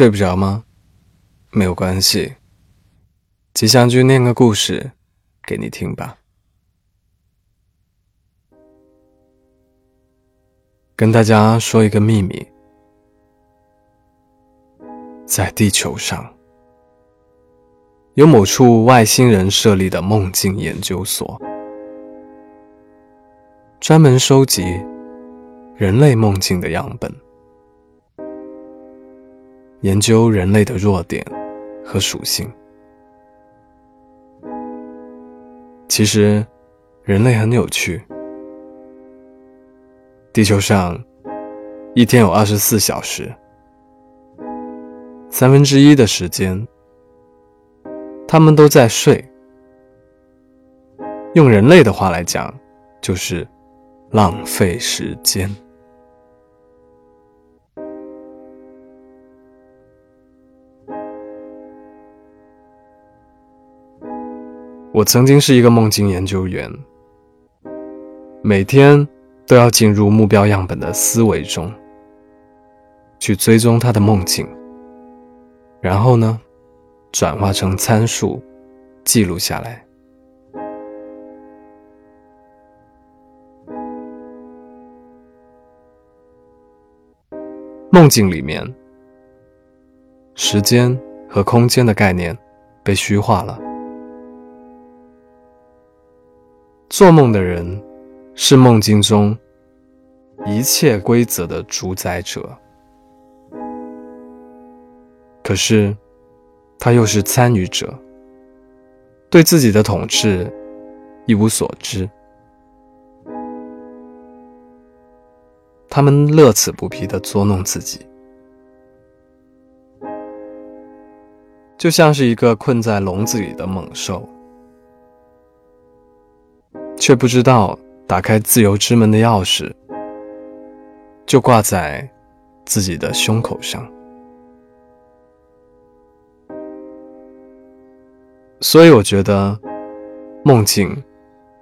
睡不着吗？没有关系，吉祥君念个故事给你听吧。跟大家说一个秘密，在地球上有某处外星人设立的梦境研究所，专门收集人类梦境的样本。研究人类的弱点和属性。其实，人类很有趣。地球上一天有二十四小时，三分之一的时间，他们都在睡。用人类的话来讲，就是浪费时间。我曾经是一个梦境研究员，每天都要进入目标样本的思维中，去追踪他的梦境，然后呢，转化成参数，记录下来。梦境里面，时间和空间的概念被虚化了。做梦的人是梦境中一切规则的主宰者，可是他又是参与者，对自己的统治一无所知。他们乐此不疲地捉弄自己，就像是一个困在笼子里的猛兽。却不知道打开自由之门的钥匙就挂在自己的胸口上，所以我觉得梦境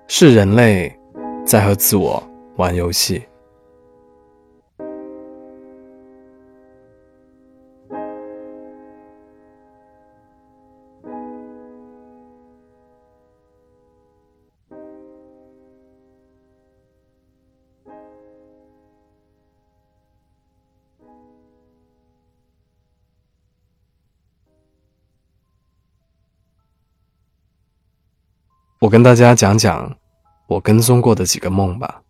是人类在和自我玩游戏。我跟大家讲讲我跟踪过的几个梦吧。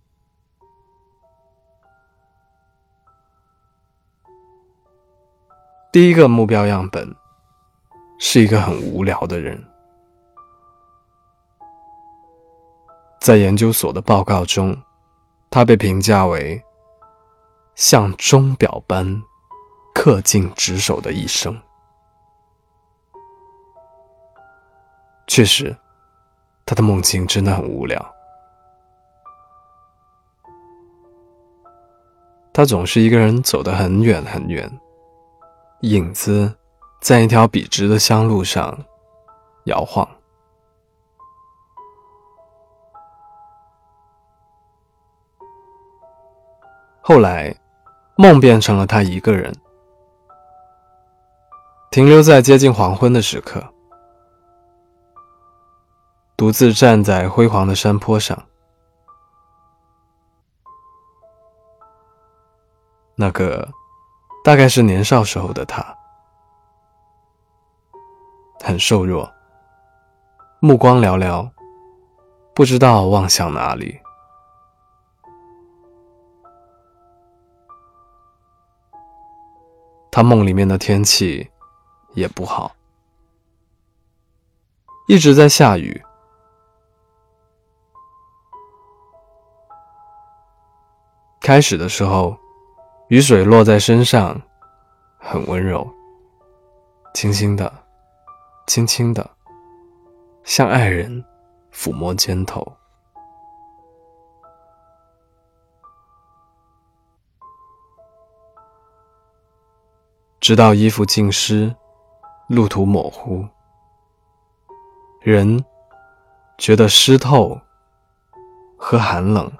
第一个目标样本是一个很无聊的人，在研究所的报告中，他被评价为像钟表般恪尽职守的一生。确实。他的梦境真的很无聊，他总是一个人走得很远很远，影子在一条笔直的乡路上摇晃。后来，梦变成了他一个人，停留在接近黄昏的时刻。独自站在辉煌的山坡上，那个大概是年少时候的他，很瘦弱，目光寥寥，不知道望向哪里。他梦里面的天气也不好，一直在下雨。开始的时候，雨水落在身上，很温柔，轻轻的，轻轻的，像爱人抚摸肩头。直到衣服浸湿，路途模糊，人觉得湿透和寒冷。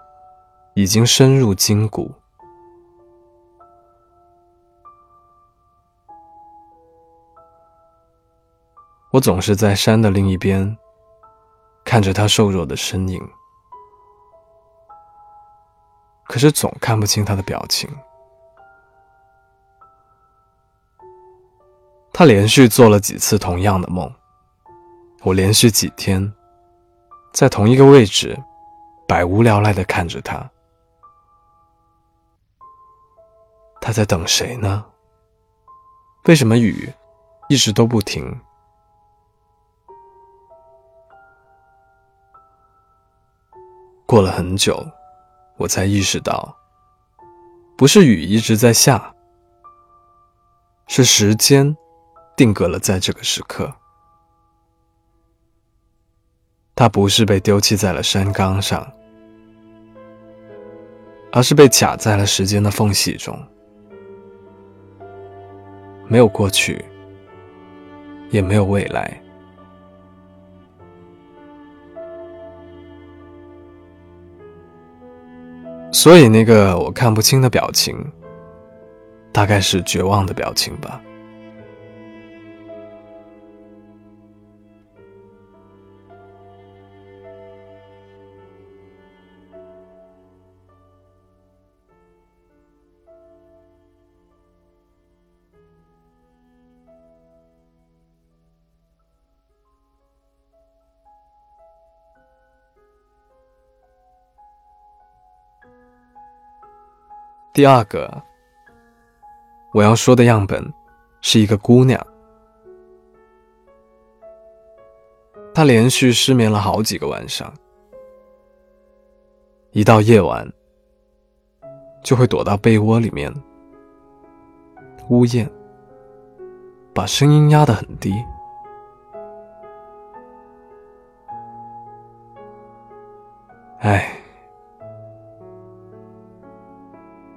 已经深入筋骨，我总是在山的另一边，看着他瘦弱的身影，可是总看不清他的表情。他连续做了几次同样的梦，我连续几天，在同一个位置，百无聊赖的看着他。他在等谁呢？为什么雨一直都不停？过了很久，我才意识到，不是雨一直在下，是时间定格了在这个时刻。他不是被丢弃在了山岗上，而是被卡在了时间的缝隙中，没有过去，也没有未来。所以，那个我看不清的表情，大概是绝望的表情吧。第二个，我要说的样本是一个姑娘，她连续失眠了好几个晚上，一到夜晚就会躲到被窝里面呜咽，把声音压得很低。唉。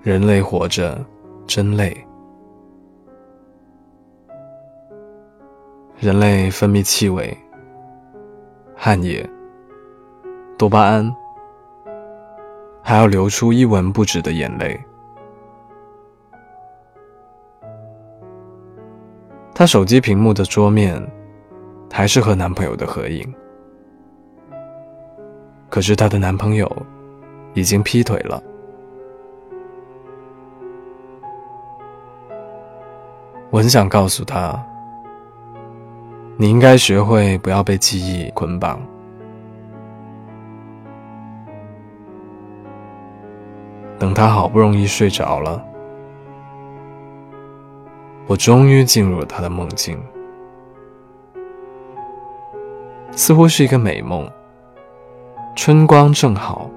人类活着真累。人类分泌气味、汗液、多巴胺，还要流出一文不值的眼泪。她手机屏幕的桌面还是和男朋友的合影，可是她的男朋友已经劈腿了。我很想告诉他，你应该学会不要被记忆捆绑。等他好不容易睡着了，我终于进入了他的梦境，似乎是一个美梦。春光正好，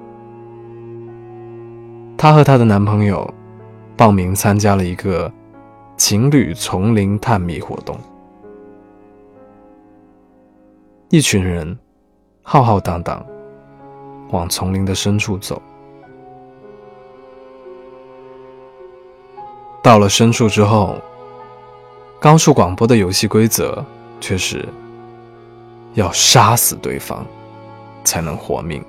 她和她的男朋友报名参加了一个。情侣丛林探秘活动，一群人浩浩荡荡往丛林的深处走。到了深处之后，高处广播的游戏规则却是要杀死对方才能活命。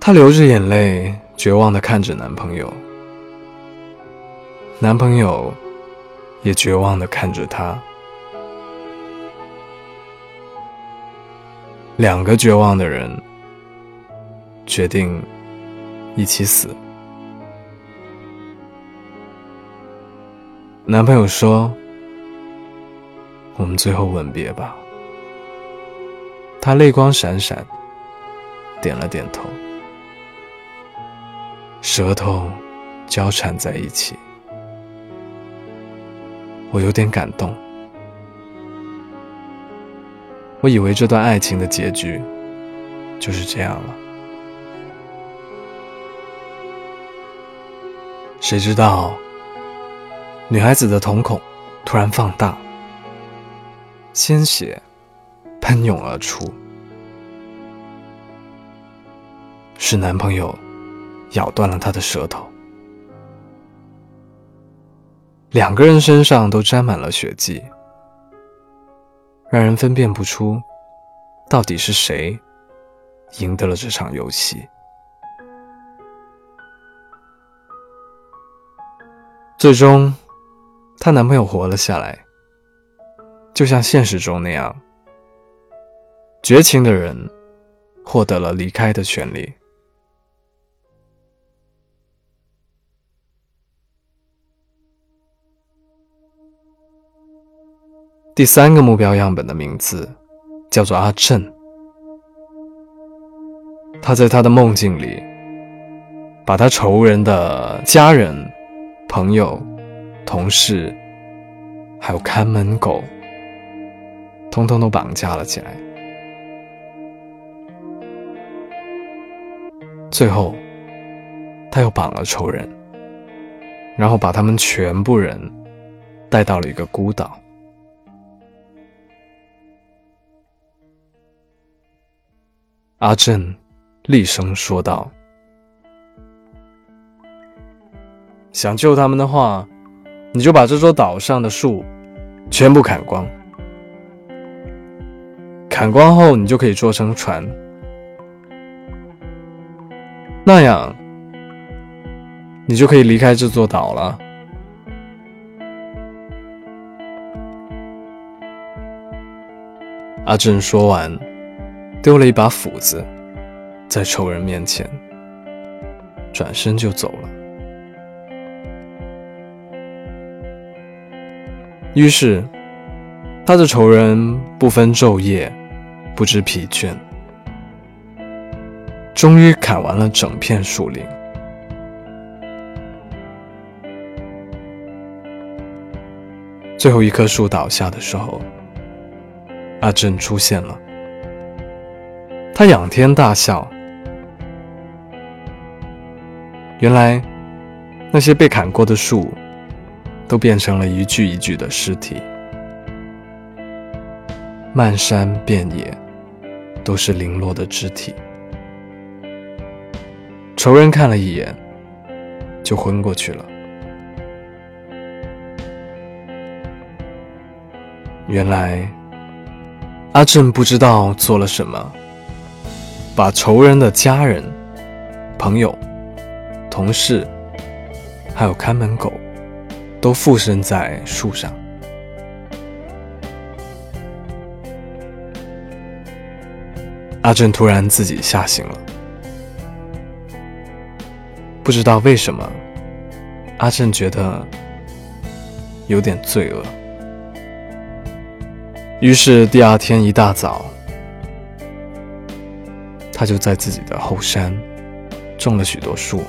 她流着眼泪，绝望的看着男朋友。男朋友也绝望的看着她，两个绝望的人决定一起死。男朋友说：“我们最后吻别吧。”她泪光闪闪，点了点头，舌头交缠在一起。我有点感动，我以为这段爱情的结局就是这样了，谁知道女孩子的瞳孔突然放大，鲜血喷涌而出，是男朋友咬断了她的舌头。两个人身上都沾满了血迹，让人分辨不出到底是谁赢得了这场游戏。最终，她男朋友活了下来，就像现实中那样，绝情的人获得了离开的权利。第三个目标样本的名字叫做阿正，他在他的梦境里，把他仇人的家人、朋友、同事，还有看门狗，通通都绑架了起来。最后，他又绑了仇人，然后把他们全部人带到了一个孤岛。阿正厉声说道：“想救他们的话，你就把这座岛上的树全部砍光。砍光后，你就可以做成船，那样你就可以离开这座岛了。”阿正说完。丢了一把斧子，在仇人面前，转身就走了。于是，他的仇人不分昼夜，不知疲倦，终于砍完了整片树林。最后一棵树倒下的时候，阿正出现了。他仰天大笑。原来，那些被砍过的树，都变成了一具一具的尸体，漫山遍野都是零落的肢体。仇人看了一眼，就昏过去了。原来，阿正不知道做了什么。把仇人的家人、朋友、同事，还有看门狗，都附身在树上。阿正突然自己吓醒了，不知道为什么，阿正觉得有点罪恶。于是第二天一大早。他就在自己的后山种了许多树。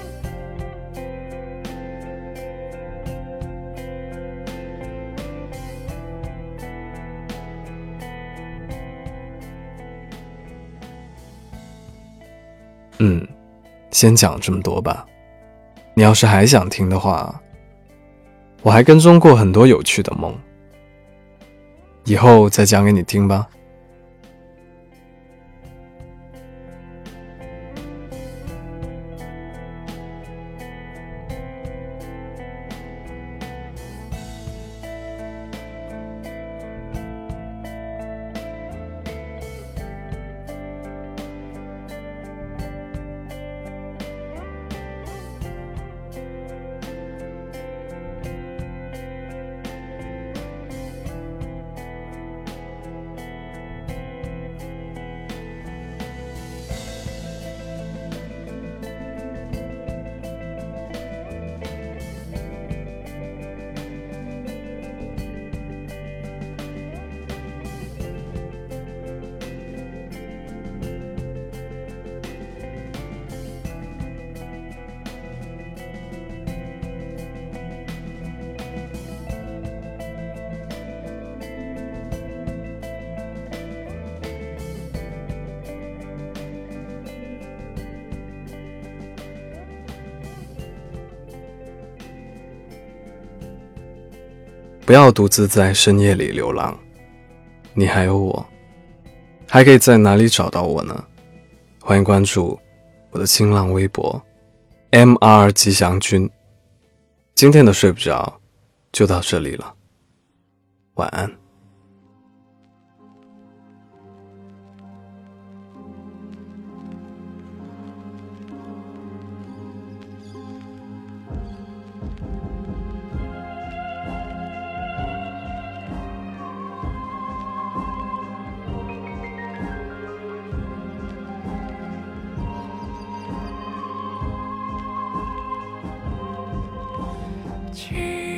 嗯，先讲这么多吧。你要是还想听的话，我还跟踪过很多有趣的梦，以后再讲给你听吧。不要独自在深夜里流浪，你还有我，还可以在哪里找到我呢？欢迎关注我的新浪微博，M R 吉祥君。今天的睡不着就到这里了，晚安。情。